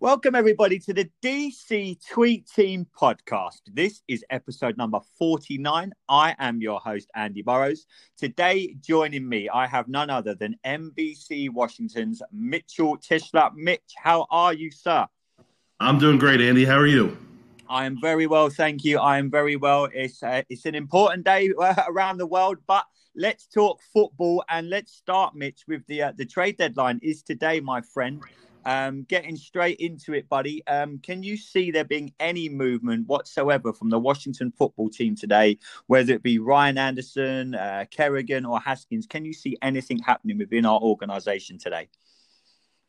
Welcome, everybody, to the DC Tweet Team podcast. This is episode number 49. I am your host, Andy Burrows. Today, joining me, I have none other than NBC Washington's Mitchell Tischler. Mitch, how are you, sir? I'm doing great, Andy. How are you? I am very well, thank you. I am very well. It's uh, it's an important day uh, around the world, but let's talk football and let's start, Mitch, with the uh, the trade deadline. Is today, my friend. Um, getting straight into it, buddy. Um, can you see there being any movement whatsoever from the Washington football team today, whether it be Ryan Anderson, uh, Kerrigan, or Haskins? Can you see anything happening within our organization today?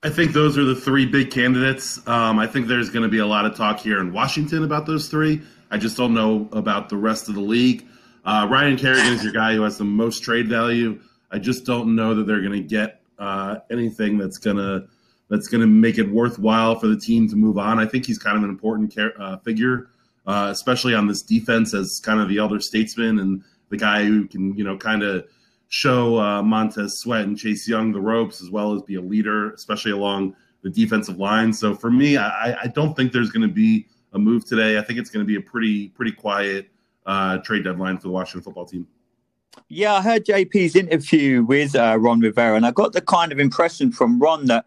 I think those are the three big candidates. Um, I think there's going to be a lot of talk here in Washington about those three. I just don't know about the rest of the league. Uh, Ryan Kerrigan is your guy who has the most trade value. I just don't know that they're going to get uh, anything that's going to that's going to make it worthwhile for the team to move on. I think he's kind of an important uh, figure, uh, especially on this defense as kind of the elder statesman and the guy who can, you know, kind of show uh, Montez Sweat and Chase Young the ropes as well as be a leader, especially along the defensive line. So for me, I, I don't think there's going to be a move today. I think it's going to be a pretty pretty quiet uh, trade deadline for the Washington football team. Yeah, I heard JP's interview with uh, Ron Rivera, and I got the kind of impression from Ron that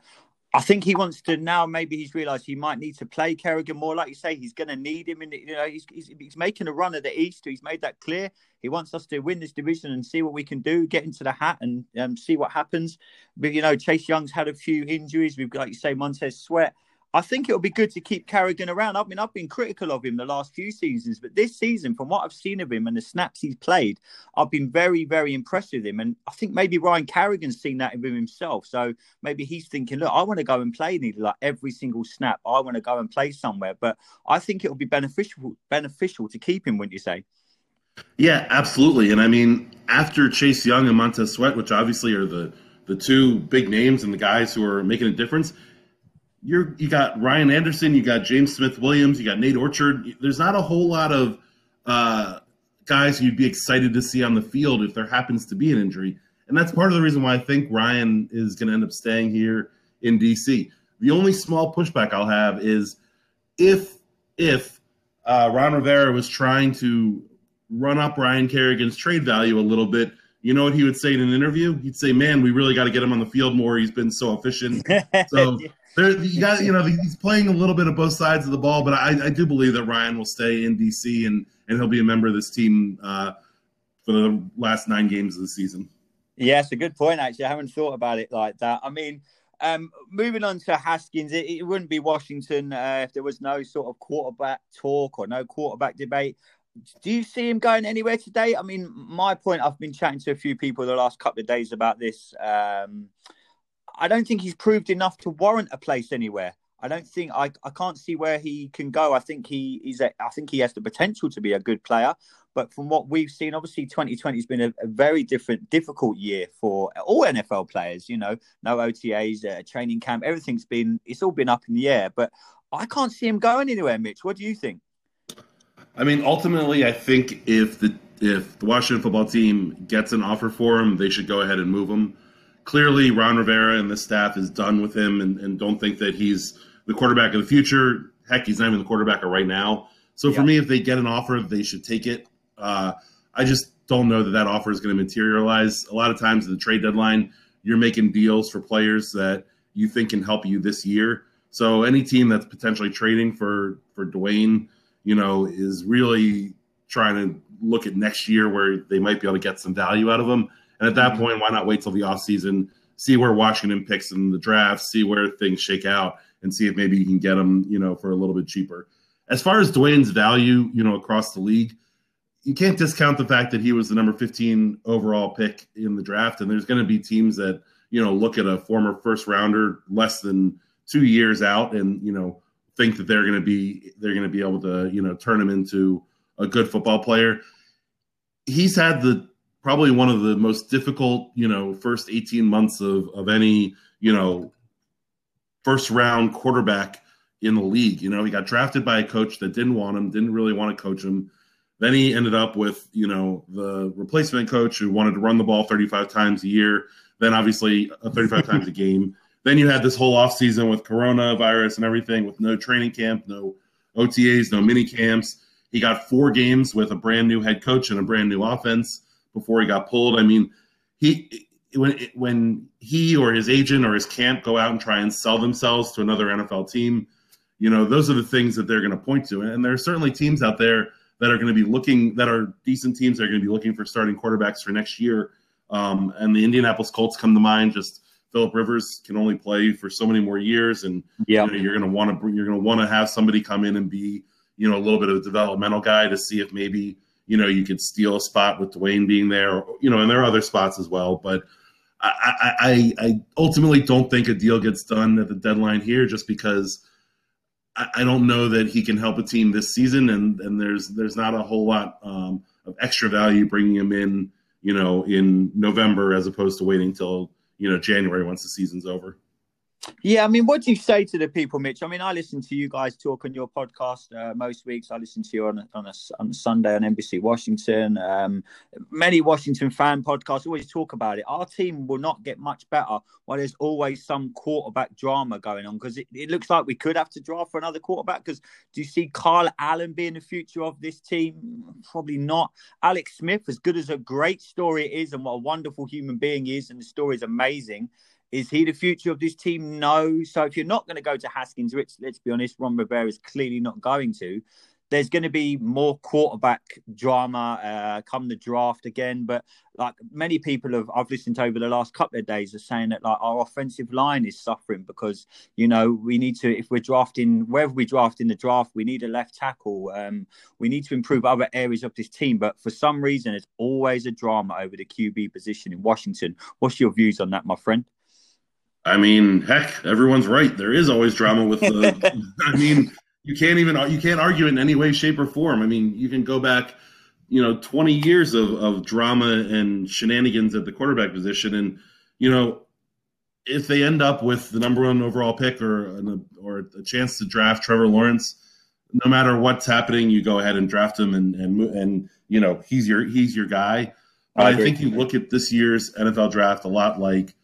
I think he wants to now. Maybe he's realised he might need to play Kerrigan more. Like you say, he's going to need him. In you know, he's, he's, he's making a run at the East. He's made that clear. He wants us to win this division and see what we can do, get into the hat and um, see what happens. But you know, Chase Young's had a few injuries. We've got, like you say, Montez Sweat. I think it'll be good to keep Kerrigan around. I mean, I've been critical of him the last few seasons, but this season, from what I've seen of him and the snaps he's played, I've been very, very impressed with him. And I think maybe Ryan Kerrigan's seen that in him himself. So maybe he's thinking, look, I want to go and play like every single snap. I want to go and play somewhere. But I think it'll be beneficial beneficial to keep him, wouldn't you say? Yeah, absolutely. And I mean, after Chase Young and Montez Sweat, which obviously are the the two big names and the guys who are making a difference you're you got Ryan Anderson, you got James Smith Williams, you got Nate Orchard. There's not a whole lot of uh, guys you'd be excited to see on the field if there happens to be an injury, and that's part of the reason why I think Ryan is going to end up staying here in DC. The only small pushback I'll have is if if uh, Ron Rivera was trying to run up Ryan Kerrigan's trade value a little bit. You know what he would say in an interview? He'd say, "Man, we really got to get him on the field more. He's been so efficient." So there, you got you know he's playing a little bit of both sides of the ball, but I, I do believe that Ryan will stay in DC and and he'll be a member of this team uh, for the last nine games of the season. Yeah, it's a good point. Actually, I haven't thought about it like that. I mean, um, moving on to Haskins, it, it wouldn't be Washington uh, if there was no sort of quarterback talk or no quarterback debate. Do you see him going anywhere today? I mean, my point. I've been chatting to a few people the last couple of days about this. Um, I don't think he's proved enough to warrant a place anywhere. I don't think I, I can't see where he can go. I think he is a, I think he has the potential to be a good player, but from what we've seen, obviously 2020 has been a, a very different, difficult year for all NFL players. You know, no OTAs, uh, training camp, everything's been it's all been up in the air. But I can't see him going anywhere. Mitch, what do you think? I mean, ultimately, I think if the if the Washington football team gets an offer for him, they should go ahead and move him clearly Ron Rivera and the staff is done with him and, and, don't think that he's the quarterback of the future. Heck, he's not even the quarterback of right now. So yeah. for me, if they get an offer, they should take it. Uh, I just don't know that that offer is going to materialize. A lot of times, the trade deadline, you're making deals for players that you think can help you this year. So any team that's potentially trading for for Dwayne, you know, is really trying to look at next year where they might be able to get some value out of them. And at that mm-hmm. point, why not wait till the offseason, see where Washington picks in the draft, see where things shake out, and see if maybe you can get them, you know, for a little bit cheaper. As far as Dwayne's value, you know, across the league, you can't discount the fact that he was the number 15 overall pick in the draft. And there's going to be teams that, you know, look at a former first rounder less than two years out and, you know, think that they're going to be they're going to be able to, you know, turn him into a good football player. He's had the probably one of the most difficult, you know, first 18 months of, of any, you know, first round quarterback in the league. You know, he got drafted by a coach that didn't want him, didn't really want to coach him. Then he ended up with, you know, the replacement coach who wanted to run the ball 35 times a year, then obviously uh, 35 times a game. Then you had this whole offseason with coronavirus and everything, with no training camp, no OTAs, no mini camps. He got four games with a brand new head coach and a brand new offense before he got pulled. I mean, he when when he or his agent or his camp go out and try and sell themselves to another NFL team, you know, those are the things that they're going to point to. And there are certainly teams out there that are going to be looking that are decent teams that are going to be looking for starting quarterbacks for next year. Um, and the Indianapolis Colts come to mind. Just Philip Rivers can only play for so many more years, and yeah, you are going to want to you're going to want to have somebody come in and be you know a little bit of a developmental guy to see if maybe you know you could steal a spot with Dwayne being there, or, you know, and there are other spots as well, but. I, I, I ultimately don't think a deal gets done at the deadline here just because I, I, don't know that he can help a team this season, and, and there's there's not a whole lot um, of extra value bringing him in, you know, in November as opposed to waiting till you know January once the season's over. Yeah, I mean, what do you say to the people, Mitch? I mean, I listen to you guys talk on your podcast uh, most weeks. I listen to you on a, on a, on a Sunday on NBC Washington. Um, many Washington fan podcasts always talk about it. Our team will not get much better while there's always some quarterback drama going on because it, it looks like we could have to draft for another quarterback. Because do you see Kyle Allen being the future of this team? Probably not. Alex Smith, as good as a great story it is and what a wonderful human being he is, and the story is amazing is he the future of this team? No. So if you're not going to go to Haskins, which let's be honest, Ron Rivera is clearly not going to, there's going to be more quarterback drama uh, come the draft again. But like many people have, I've listened to over the last couple of days, are saying that like our offensive line is suffering because you know we need to, if we're drafting wherever we draft in the draft, we need a left tackle. Um, we need to improve other areas of this team. But for some reason, it's always a drama over the QB position in Washington. What's your views on that, my friend? I mean, heck, everyone's right. There is always drama with the. I mean, you can't even you can't argue it in any way, shape, or form. I mean, you can go back, you know, twenty years of, of drama and shenanigans at the quarterback position, and you know, if they end up with the number one overall pick or an, or a chance to draft Trevor Lawrence, no matter what's happening, you go ahead and draft him, and and and you know, he's your he's your guy. I, I think you look at this year's NFL draft a lot like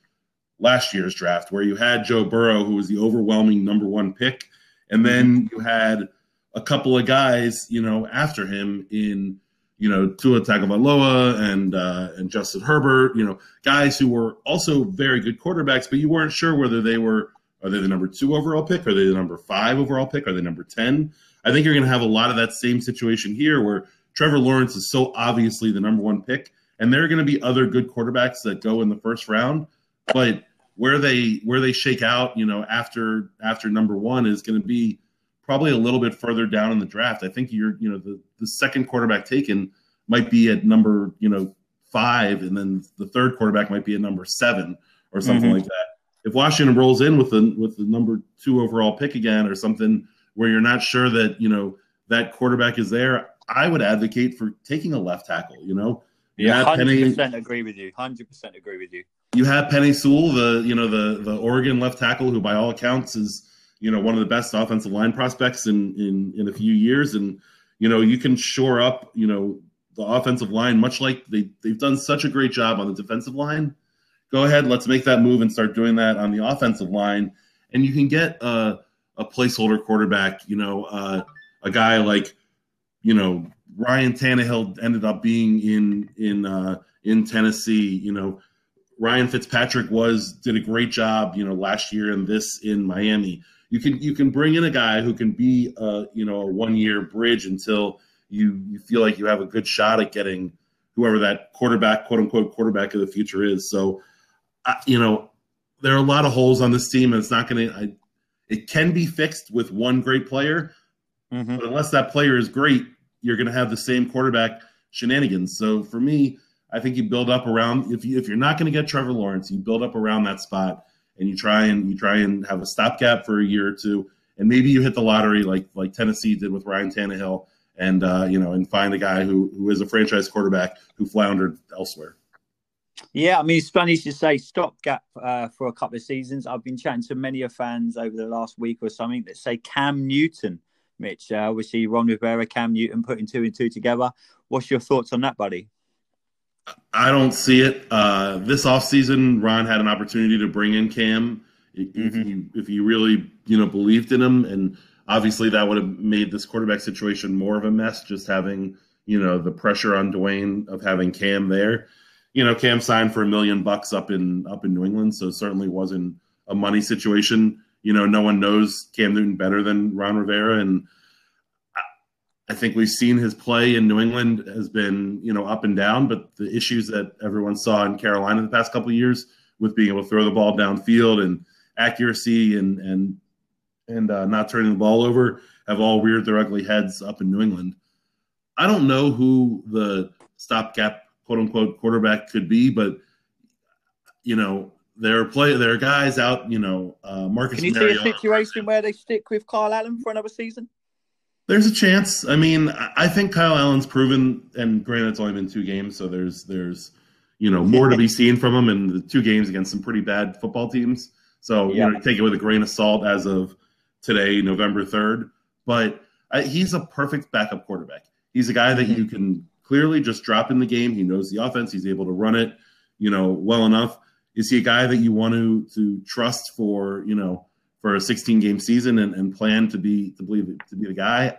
last year's draft, where you had Joe Burrow, who was the overwhelming number one pick, and then mm-hmm. you had a couple of guys, you know, after him in, you know, Tua Tagovailoa and uh, and Justin Herbert, you know, guys who were also very good quarterbacks, but you weren't sure whether they were are they the number two overall pick, are they the number five overall pick, are they number ten? I think you're going to have a lot of that same situation here, where Trevor Lawrence is so obviously the number one pick, and there are going to be other good quarterbacks that go in the first round, but where they where they shake out, you know, after after number one is going to be probably a little bit further down in the draft. I think you're, you know, the the second quarterback taken might be at number, you know, five, and then the third quarterback might be at number seven or something mm-hmm. like that. If Washington rolls in with the with the number two overall pick again or something where you're not sure that you know that quarterback is there, I would advocate for taking a left tackle. You know, yeah, hundred percent agree with you. Hundred percent agree with you you have Penei Sewell, the you know the the Oregon left tackle, who by all accounts is you know one of the best offensive line prospects in in in a few years, and you know you can shore up you know the offensive line much like they they've done such a great job on the defensive line. Go ahead, let's make that move and start doing that on the offensive line, and you can get a a placeholder quarterback. You know, uh, a guy like you know Ryan Tannehill ended up being in in uh, in Tennessee. You know Ryan Fitzpatrick was did a great job, you know, last year and this in Miami. You can you can bring in a guy who can be a you know a one year bridge until you you feel like you have a good shot at getting whoever that quarterback quote unquote quarterback of the future is. So, uh, you know, there are a lot of holes on this team, and it's not going to. It can be fixed with one great player, mm-hmm. but unless that player is great, you're going to have the same quarterback shenanigans. So for me I think you build up around if you if you're not going to get Trevor Lawrence, you build up around that spot and you try and you try and have a stopgap for a year or two, and maybe you hit the lottery like like Tennessee did with Ryan Tannehill, and uh, you know and find a guy who who is a franchise quarterback who floundered elsewhere. Yeah, I mean, it's funny to say stopgap uh, for a couple of seasons. I've been chatting to many of fans over the last week or something that say Cam Newton, Mitch. Uh, we see Ron Rivera, Cam Newton putting two and two together. What's your thoughts on that, buddy? I don't see it. Uh, this offseason, Ron had an opportunity to bring in Cam if mm-hmm. if you really you know believed in him, and obviously that would have made this quarterback situation more of a mess. Just having you know the pressure on Dwayne of having Cam there. You know, Cam signed for a million bucks up in up in New England, so certainly wasn't a money situation. You know, no one knows Cam Newton better than Ron Rivera, and I think we've seen his play in New England has been, you know, up and down, but the issues that everyone saw in Carolina the past couple of years with being able to throw the ball downfield and accuracy and and and uh, not turning the ball over have all reared their ugly heads up in New England. I don't know who the stopgap quote unquote quarterback could be, but you know there are play there are guys out. You know, uh, Marcus. Can you Mariota. see a situation where they stick with Carl Allen for another season? There's a chance. I mean, I think Kyle Allen's proven, and granted, it's only been two games, so there's there's you know more to be seen from him in the two games against some pretty bad football teams. So yeah. you know, take it with a grain of salt as of today, November third. But I, he's a perfect backup quarterback. He's a guy that you can clearly just drop in the game. He knows the offense. He's able to run it, you know, well enough. Is he a guy that you want to to trust for you know for a 16 game season and, and plan to be to believe to be the guy.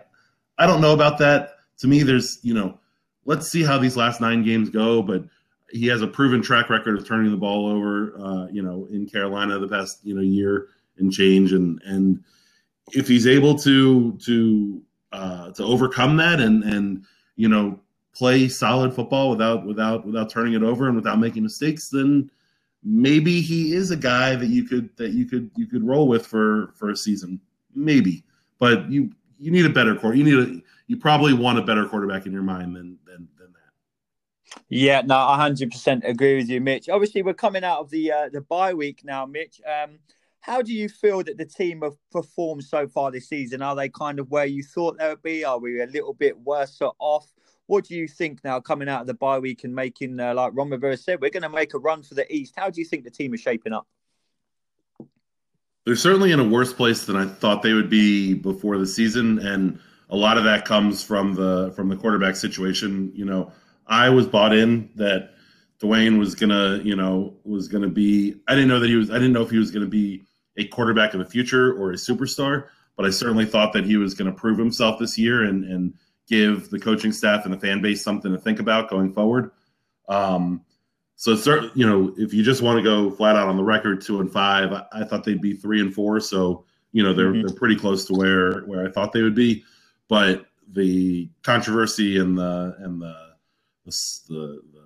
I don't know about that. To me, there's you know, let's see how these last nine games go, but he has a proven track record of turning the ball over. Uh, you know, in Carolina the past you know year and change, and and if he's able to to uh, to overcome that and and you know play solid football without without without turning it over and without making mistakes, then maybe he is a guy that you could that you could you could roll with for for a season, maybe. But you you need a better quarter. You need a you probably want a better quarterback in your mind than than than that. Yeah, no, I hundred percent agree with you, Mitch. Obviously, we're coming out of the uh, the bye week now, Mitch. Um, how do you feel that the team have performed so far this season? Are they kind of where you thought they would be? Are we a little bit worse off? What do you think now coming out of the bye week and making, uh, like Ron Rivera said, we're going to make a run for the East? How do you think the team is shaping up? They're certainly in a worse place than I thought they would be before the season, and a lot of that comes from the from the quarterback situation. You know, I was bought in that Dwayne was gonna, you know, was gonna be. I didn't know that he was. I didn't know if he was gonna be a quarterback of the future or a superstar, but I certainly thought that he was going to prove himself this year and and give the coaching staff and the fan base something to think about going forward. Um, so, you know, if you just want to go flat out on the record, two and five, I, I thought they'd be three and four. So, you know, they're mm-hmm. they're pretty close to where where I thought they would be. But the controversy and the and the the, the, the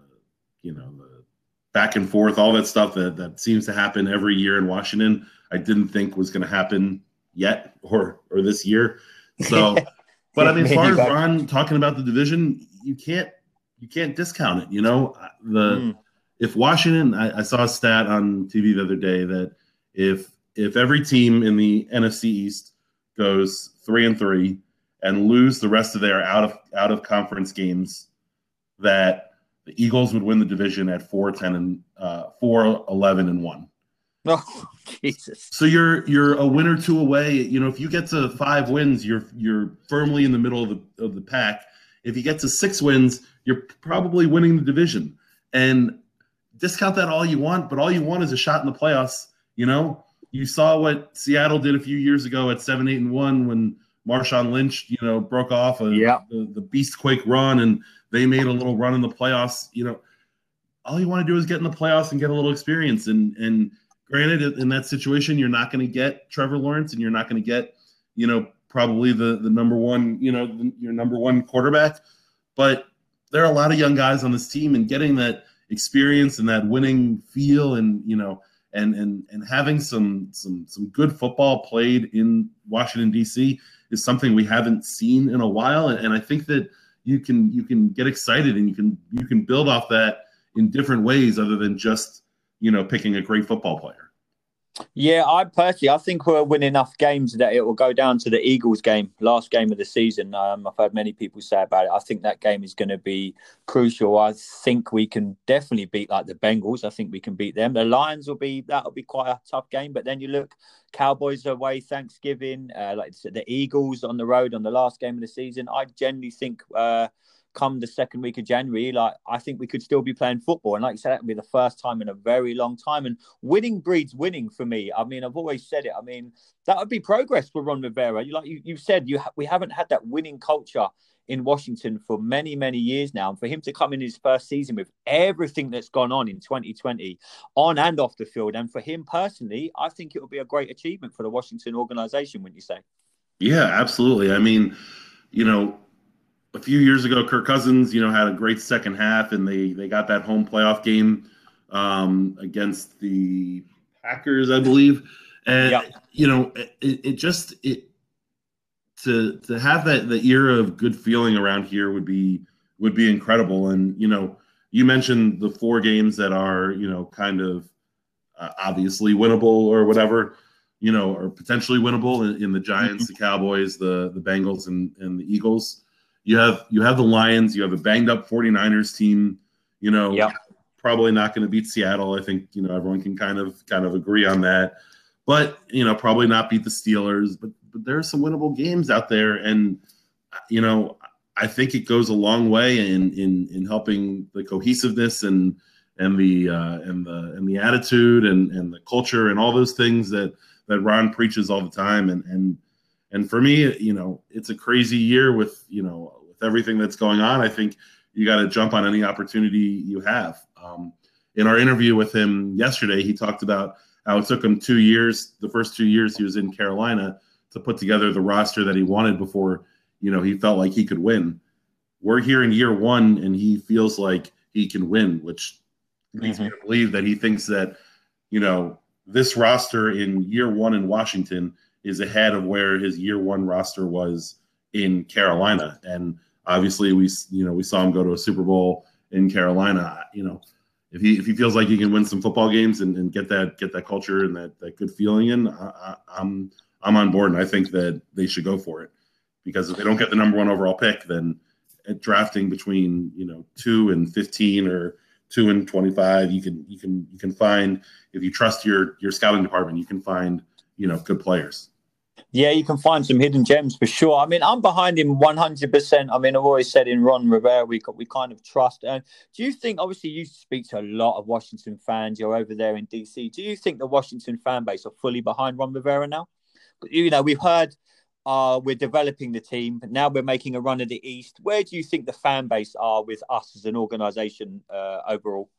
you know the back and forth, all that stuff that that seems to happen every year in Washington, I didn't think was going to happen yet or or this year. So But I mean, as far as Ron talking about the division, you can't you can't discount it. You know, the mm. if Washington, I, I, saw a stat on TV the other day that if if every team in the NFC East goes three and three and lose the rest of their out of out of conference games, that the Eagles would win the division at 4 10 and uh, 4 11 and 1. Oh, Jesus. So you're you're a win or two away. You know, if you get to five wins, you're you're firmly in the middle of the of the pack. If you get to six wins, you're probably winning the division. And discount that all you want, but all you want is a shot in the playoffs. You know, you saw what Seattle did a few years ago at seven, eight, and one when Marshawn Lynch, you know, broke off a, yeah. the, the beast quake run and they made a little run in the playoffs. You know, all you want to do is get in the playoffs and get a little experience and and Granted, in that situation, you're not going to get Trevor Lawrence, and you're not going to get, you know, probably the the number one, you know, the, your number one quarterback. But there are a lot of young guys on this team, and getting that experience and that winning feel, and you know, and and and having some some some good football played in Washington D.C. is something we haven't seen in a while, and, and I think that you can you can get excited and you can you can build off that in different ways other than just you know, picking a great football player. Yeah, I personally, I think we'll win enough games that it will go down to the Eagles game, last game of the season. Um, I've heard many people say about it. I think that game is going to be crucial. I think we can definitely beat like the Bengals. I think we can beat them. The Lions will be that'll be quite a tough game. But then you look, Cowboys away Thanksgiving, uh, like the Eagles on the road on the last game of the season. I generally think. Uh, come the second week of January, like I think we could still be playing football. And like you said, that would be the first time in a very long time. And winning breeds winning for me. I mean, I've always said it. I mean, that would be progress for Ron Rivera. You like you, you said, you ha- we haven't had that winning culture in Washington for many, many years now. And for him to come in his first season with everything that's gone on in 2020, on and off the field, and for him personally, I think it would be a great achievement for the Washington organization, wouldn't you say? Yeah, absolutely. I mean, you know, a few years ago, Kirk Cousins, you know, had a great second half, and they they got that home playoff game um, against the Packers, I believe. And yeah. you know, it, it just it to to have that the era of good feeling around here would be would be incredible. And you know, you mentioned the four games that are you know kind of uh, obviously winnable or whatever you know, are potentially winnable in, in the Giants, mm-hmm. the Cowboys, the the Bengals, and and the Eagles. You have you have the Lions. You have a banged up 49ers team. You know, yep. probably not going to beat Seattle. I think you know everyone can kind of kind of agree on that. But you know, probably not beat the Steelers. But but there are some winnable games out there, and you know, I think it goes a long way in in in helping the cohesiveness and and the uh, and the and the attitude and and the culture and all those things that that Ron preaches all the time. And and and for me, you know, it's a crazy year with you know with everything that's going on. I think you got to jump on any opportunity you have. Um, in our interview with him yesterday, he talked about how it took him two years, the first two years he was in Carolina, to put together the roster that he wanted before you know he felt like he could win. We're here in year one, and he feels like he can win, which leads mm-hmm. me to believe that he thinks that you know this roster in year one in Washington is ahead of where his year one roster was in Carolina. And obviously, we you know we saw him go to a Super Bowl in Carolina. You know, if he if he feels like he can win some football games and, and get that get that culture and that that good feeling in, I, I'm I'm on board, and I think that they should go for it because if they don't get the number one overall pick, then uh, drafting between you know two and fifteen or two and 25 you can you can you can find if you trust your your scouting department you can find you know good players yeah, you can find some hidden gems for sure. I mean, I'm behind him 100%. I mean, I've always said in Ron Rivera, we we kind of trust. And do you think, obviously, you speak to a lot of Washington fans. You're over there in DC. Do you think the Washington fan base are fully behind Ron Rivera now? You know, we've heard uh, we're developing the team. Now we're making a run of the East. Where do you think the fan base are with us as an organization uh, overall?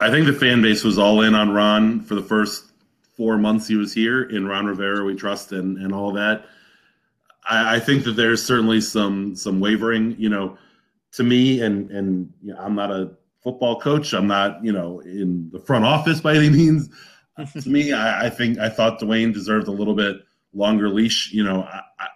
I think the fan base was all in on Ron for the first four months he was here. In Ron Rivera, we trust and, and all that. I, I think that there's certainly some some wavering. You know, to me, and and you know, I'm not a football coach. I'm not you know in the front office by any means. Uh, to me, I, I think I thought Dwayne deserved a little bit longer leash. You know, I, I,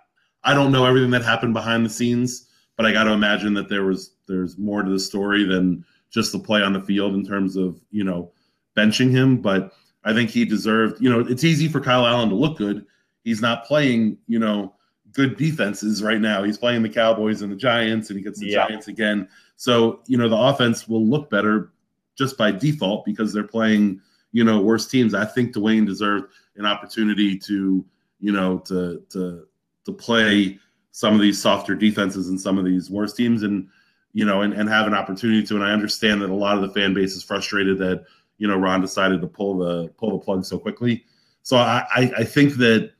I don't know everything that happened behind the scenes, but I got to imagine that there was there's more to the story than just the play on the field in terms of you know benching him. But I think he deserved. You know, it's easy for Kyle Allen to look good. He's not playing. You know, good defenses right now. He's playing the Cowboys and the Giants, and he gets the yeah. Giants again. So you know, the offense will look better just by default because they're playing you know worse teams. I think Dwayne deserved an opportunity to you know, to to to play some of these softer defenses and some of these worse teams and you know and, and have an opportunity to and I understand that a lot of the fan base is frustrated that you know Ron decided to pull the pull the plug so quickly. So I I, I think that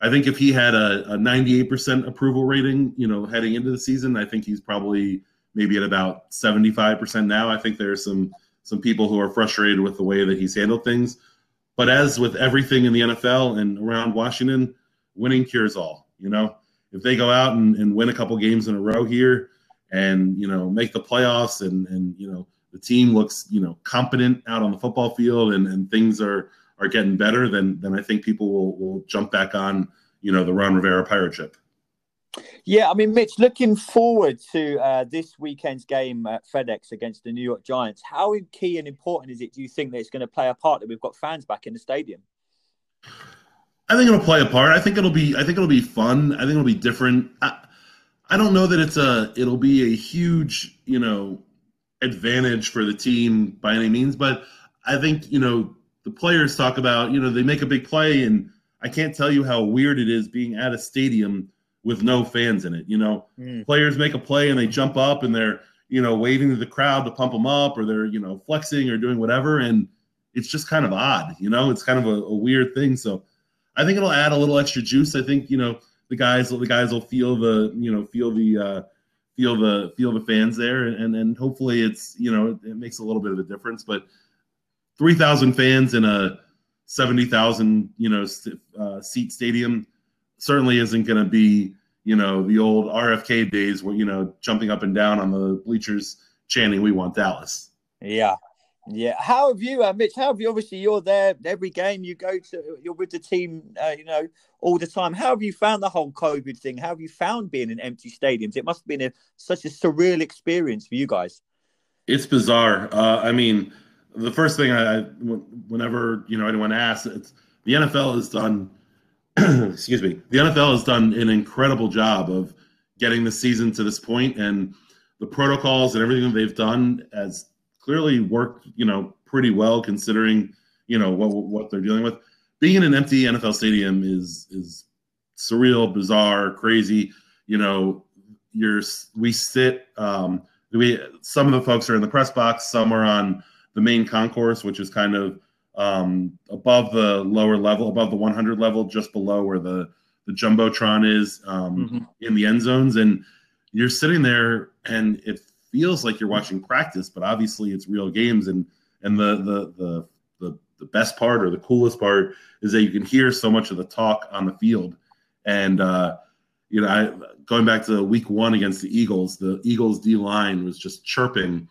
I think if he had a, a 98% approval rating, you know, heading into the season, I think he's probably maybe at about 75% now. I think there's some some people who are frustrated with the way that he's handled things. But as with everything in the NFL and around Washington, winning cures all. You know, if they go out and, and win a couple games in a row here and, you know, make the playoffs and, and, you know, the team looks, you know, competent out on the football field and, and things are, are getting better, then, then I think people will, will jump back on, you know, the Ron Rivera pirate ship. Yeah, I mean, Mitch, looking forward to uh, this weekend's game at FedEx against the New York Giants. How key and important is it, do you think, that it's going to play a part that we've got fans back in the stadium? I think it'll play a part. I think it'll be. I think it'll be fun. I think it'll be different. I, I don't know that it's a. It'll be a huge, you know, advantage for the team by any means. But I think you know the players talk about. You know, they make a big play, and I can't tell you how weird it is being at a stadium with no fans in it. You know, mm. players make a play and they jump up and they're you know waving to the crowd to pump them up, or they're you know flexing or doing whatever, and it's just kind of odd. You know, it's kind of a, a weird thing. So I think it'll add a little extra juice. I think you know the guys the guys will feel the you know feel the uh, feel the feel the fans there, and and hopefully it's you know it makes a little bit of a difference. But three thousand fans in a seventy thousand you know uh, seat stadium certainly isn't going to be you know the old RFK days where you know jumping up and down on the bleachers chanting "We want Dallas." Yeah, yeah. How have you, uh, Mitch? How have you? Obviously, you're there every game you go to. You're with the team, uh, you know, all the time. How have you found the whole COVID thing? How have you found being in empty stadiums? It must have been a, such a surreal experience for you guys. It's bizarre. Uh, I mean, the first thing I, whenever you know anyone asks, it's the NFL has done. excuse me. The NFL has done an incredible job of getting the season to this point, and the protocols and everything they've done has clearly worked, you know, pretty well considering, you know, what what they're dealing with. Being in an empty NFL stadium is is surreal, bizarre, crazy. You know, you're we sit. Um, we some of the folks are in the press box, some are on the main concourse, which is kind of um, above the lower level, above the 100 level, just below where the the jumbotron is um, mm-hmm. in the end zones, and you're sitting there, and it feels like you're watching practice, but obviously it's real games. And and the the the the, the best part or the coolest part is that you can hear so much of the talk on the field. And uh, you know, I going back to week one against the Eagles, the Eagles D line was just chirping,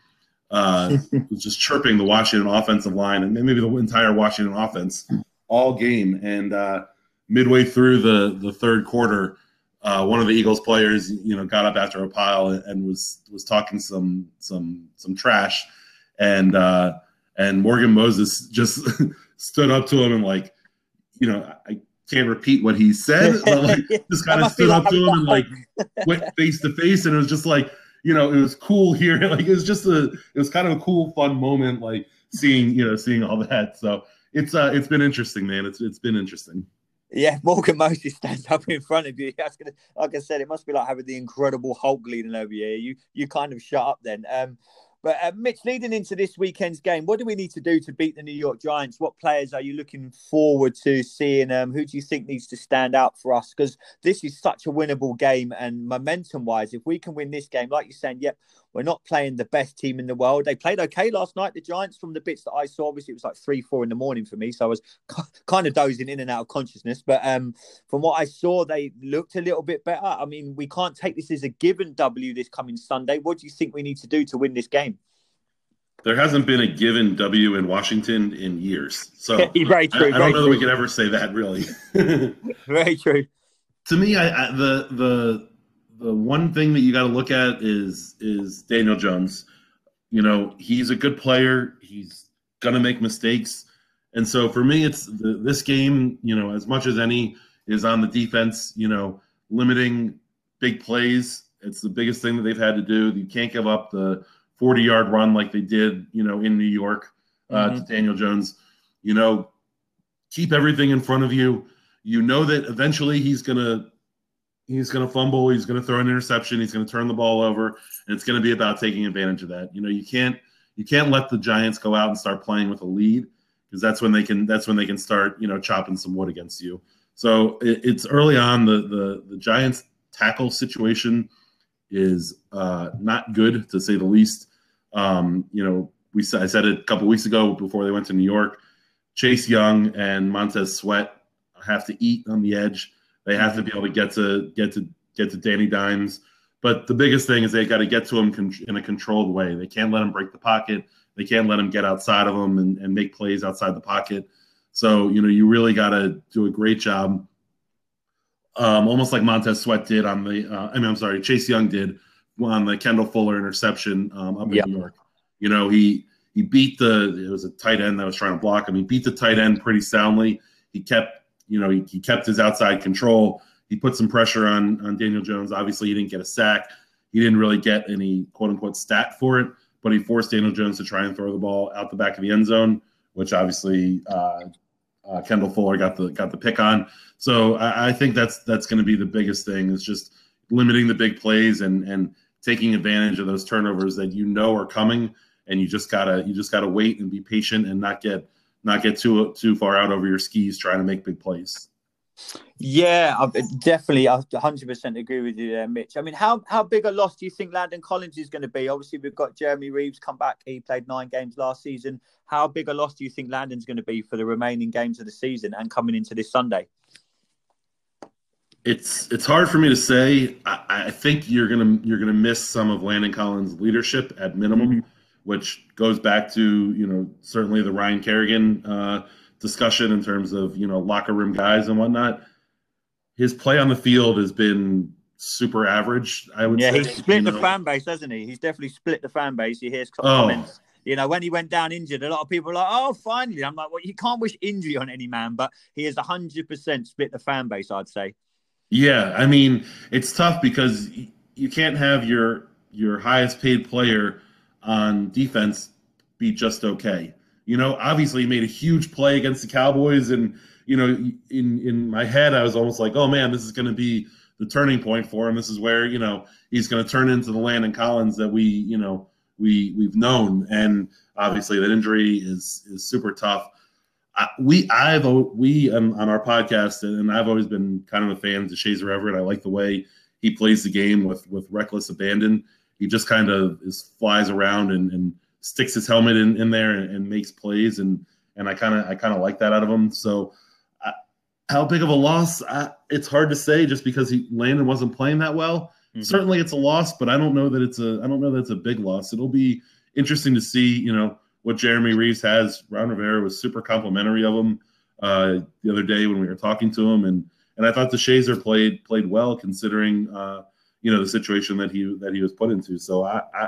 uh, was just chirping the Washington offensive line and maybe the entire Washington offense all game. And uh, midway through the the third quarter, uh, one of the Eagles players, you know, got up after a pile and was was talking some some some trash, and uh, and Morgan Moses just stood up to him and like, you know, I can't repeat what he said, but like just kind of stood up to him and like went face to face, and it was just like, you know, it was cool here, like it was just a, it was kind of a cool, fun moment, like seeing, you know, seeing all that. So it's uh, it's been interesting, man. It's it's been interesting. Yeah, Morgan Moses stands up in front of you. That's gonna, like I said, it must be like having the Incredible Hulk leading over you. You you kind of shut up then. Um, but uh, Mitch, leading into this weekend's game, what do we need to do to beat the New York Giants? What players are you looking forward to seeing? Um, who do you think needs to stand out for us? Because this is such a winnable game, and momentum-wise, if we can win this game, like you're saying, yep, we're not playing the best team in the world. They played okay last night. The Giants, from the bits that I saw, obviously it was like three, four in the morning for me, so I was kind of dozing in and out of consciousness. But um, from what I saw, they looked a little bit better. I mean, we can't take this as a given W this coming Sunday. What do you think we need to do to win this game? There hasn't been a given W in Washington in years, so very true. I, I don't know true. that we can ever say that really. very true. To me, I, I the the the one thing that you got to look at is is Daniel Jones. You know, he's a good player. He's gonna make mistakes, and so for me, it's the, this game. You know, as much as any is on the defense. You know, limiting big plays. It's the biggest thing that they've had to do. You can't give up the 40 yard run like they did. You know, in New York uh, mm-hmm. to Daniel Jones. You know, keep everything in front of you. You know that eventually he's gonna he's going to fumble, he's going to throw an interception, he's going to turn the ball over, and it's going to be about taking advantage of that. You know, you can't you can't let the Giants go out and start playing with a lead because that's when they can that's when they can start you know chopping some wood against you. So it, it's early on. The the the Giants tackle situation is uh, not good to say the least. Um, you know, we I said it a couple weeks ago before they went to New York. Chase Young and Montez Sweat have to eat on the edge they have to be able to get to get to get to Danny Dimes. But the biggest thing is they got to get to him in a controlled way. They can't let him break the pocket. They can't let him get outside of him and, and make plays outside the pocket. So you know you really got to do a great job, um, almost like Montez Sweat did on the. Uh, I mean, I'm sorry, Chase Young did on the Kendall Fuller interception um, up in yep. New York. You know he he beat the it was a tight end that was trying to block him. He beat the tight end pretty soundly. He kept you know, he, he kept his outside control. He put some pressure on on Daniel Jones. Obviously, he didn't get a sack. He didn't really get any quote unquote stat for it, but he forced Daniel Jones to try and throw the ball out the back of the end zone, which obviously uh, uh, Kendall Fuller got the got the pick on. So I, I think that's that's going to be the biggest thing is just limiting the big plays and and taking advantage of those turnovers that you know are coming, and you just gotta you just gotta wait and be patient and not get not get too too far out over your skis trying to make big plays. Yeah, I definitely, I 100% agree with you there, Mitch. I mean, how how big a loss do you think Landon Collins is going to be? Obviously, we've got Jeremy Reaves come back. He played nine games last season. How big a loss do you think Landon's going to be for the remaining games of the season and coming into this Sunday? It's it's hard for me to say. I, I think you're gonna you're gonna miss some of Landon Collins' leadership at minimum, mm-hmm. Which goes back to you know certainly the Ryan Kerrigan. Uh, discussion in terms of you know locker room guys and whatnot. His play on the field has been super average. I would. Yeah, say. he's split you the fan base, hasn't he? He's definitely split the fan base. You hear oh. comments. You know, when he went down injured, a lot of people are like, "Oh, finally!" I'm like, "Well, you can't wish injury on any man, but he has hundred percent split the fan base." I'd say. Yeah, I mean, it's tough because you can't have your your highest paid player on defense be just okay. You know, obviously he made a huge play against the Cowboys, and you know, in in my head, I was almost like, oh man, this is going to be the turning point for him. This is where you know he's going to turn into the Landon Collins that we you know we we've known, and obviously that injury is is super tough. I, we I've we on, on, our podcast, and I've always been kind of a fan of Deshazor Everett. I like the way he plays the game with with reckless abandon. He just kind of is flies around and, and sticks his helmet in, in there and, and makes plays and and I kind of I kind of like that out of him. So I, how big of a loss? I, it's hard to say just because he Landon wasn't playing that well. Mm-hmm. Certainly, it's a loss, but I don't know that it's a I don't know that it's a big loss. It'll be interesting to see you know what Jeremy Reaves has. Ron Rivera was super complimentary of him uh, the other day when we were talking to him, and and I thought Deshazor played played well considering uh, you know the situation that he that he was put into. So I, I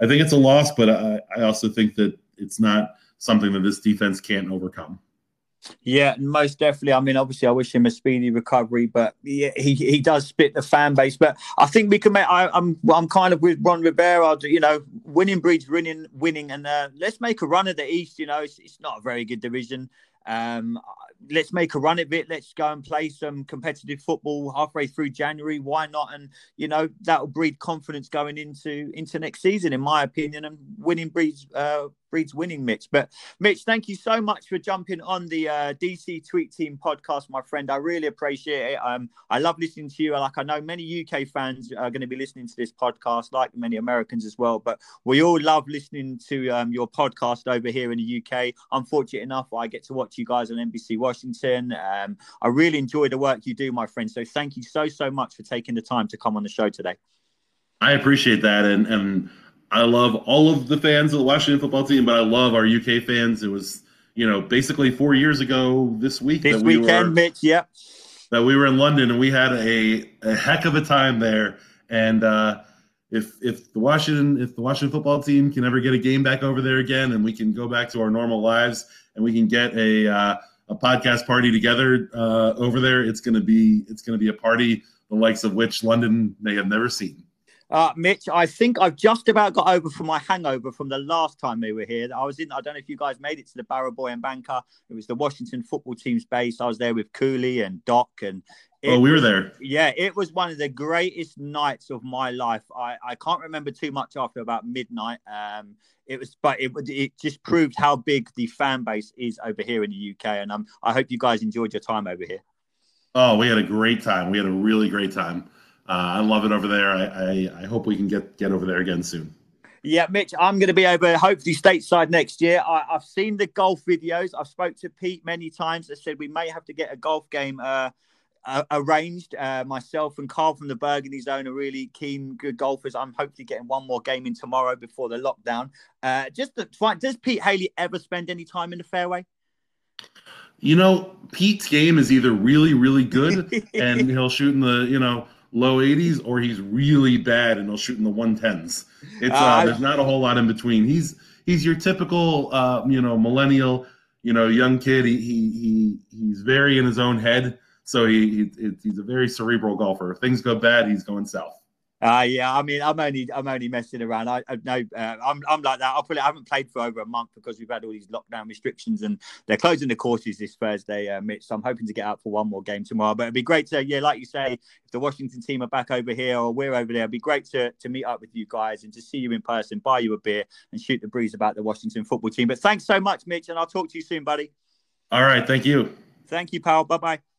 I think it's a loss, but I, I also think that it's not something that this defense can't overcome. Yeah, most definitely. I mean, obviously, I wish him a speedy recovery, but yeah, he he does spit the fan base. But I think we can make. I, am I'm, I'm kind of with Ron Rivera. You know, winning breeds winning, winning, and uh, let's make a run at the East. You know, it's, it's not a very good division. Um, let's make a run of it. Let's go and play some competitive football halfway through January. Why not? And you know that'll breed confidence going into into next season, in my opinion. And winning breeds uh, breeds winning, Mitch. But Mitch, thank you so much for jumping on the uh, DC Tweet Team podcast, my friend. I really appreciate it. Um, I love listening to you. Like I know many UK fans are going to be listening to this podcast, like many Americans as well. But we all love listening to um, your podcast over here in the UK. I'm fortunate enough I get to watch you guys on NBC Washington. Um, I really enjoy the work you do, my friend. So thank you so so much for taking the time to come on the show today. I appreciate that, and and I love all of the fans of the Washington football team, but I love our UK fans. It was, you know, basically four years ago this week. This we weekend, were, Mitch. Yep. That we were in London and we had a, a heck of a time there. And uh, if if the Washington if the Washington football team can ever get a game back over there again, and we can go back to our normal lives, and we can get a uh, a podcast party together uh, over there, it's gonna be it's gonna be a party the likes of which London may have never seen. Uh, Mitch, I think I've just about got over from my hangover from the last time we were here. I was in, I don't know if you guys made it to the Barrow Boy and Banker. It was the Washington football team's base. I was there with Cooley and Doc and. oh, we were there. Yeah, it was one of the greatest nights of my life. I, I can't remember too much after about midnight. Um, it was, but it it just proved how big the fan base is over here in the UK, and um, I hope you guys enjoyed your time over here. Oh, we had a great time. We had a really great time. Uh, I love it over there. I, I, I hope we can get get over there again soon. Yeah, Mitch, I'm going to be over hopefully stateside next year. I, have seen the golf videos. I've spoke to Pete many times. I said we may have to get a golf game uh, uh, arranged. Uh, myself and Carl from the Burgundy Zone are really keen, good golfers. I'm hopefully getting one more game in tomorrow before the lockdown. Uh, just to, does Pete Hailey ever spend any time in the fairway? You know, Pete's game is either really, really good and he'll shoot in the, you know, low 80s or he's really bad and he'll shoot in the 110s. It's uh, uh, there's not a whole lot in between. He's he's your typical uh, you know millennial you know young kid. He he, he he's very in his own head, so he, he he's a very cerebral golfer. If things go bad, he's going south. Uh, yeah, I mean, I'm only I'm only messing around. I, I know uh, I'm I'm like that. I'll put it. I haven't played for over a month because we've had all these lockdown restrictions and they're closing the courses this Thursday, uh, Mitch. So I'm hoping to get out for one more game tomorrow. But it'd be great to, yeah, like you say, if the Washington team are back over here or we're over there, it'd be great to to meet up with you guys and to see you in person, buy you a beer, and shoot the breeze about the Washington football team. But thanks so much, Mitch, and I'll talk to you soon, buddy. All right, thank you. Thank you, pal. Bye bye.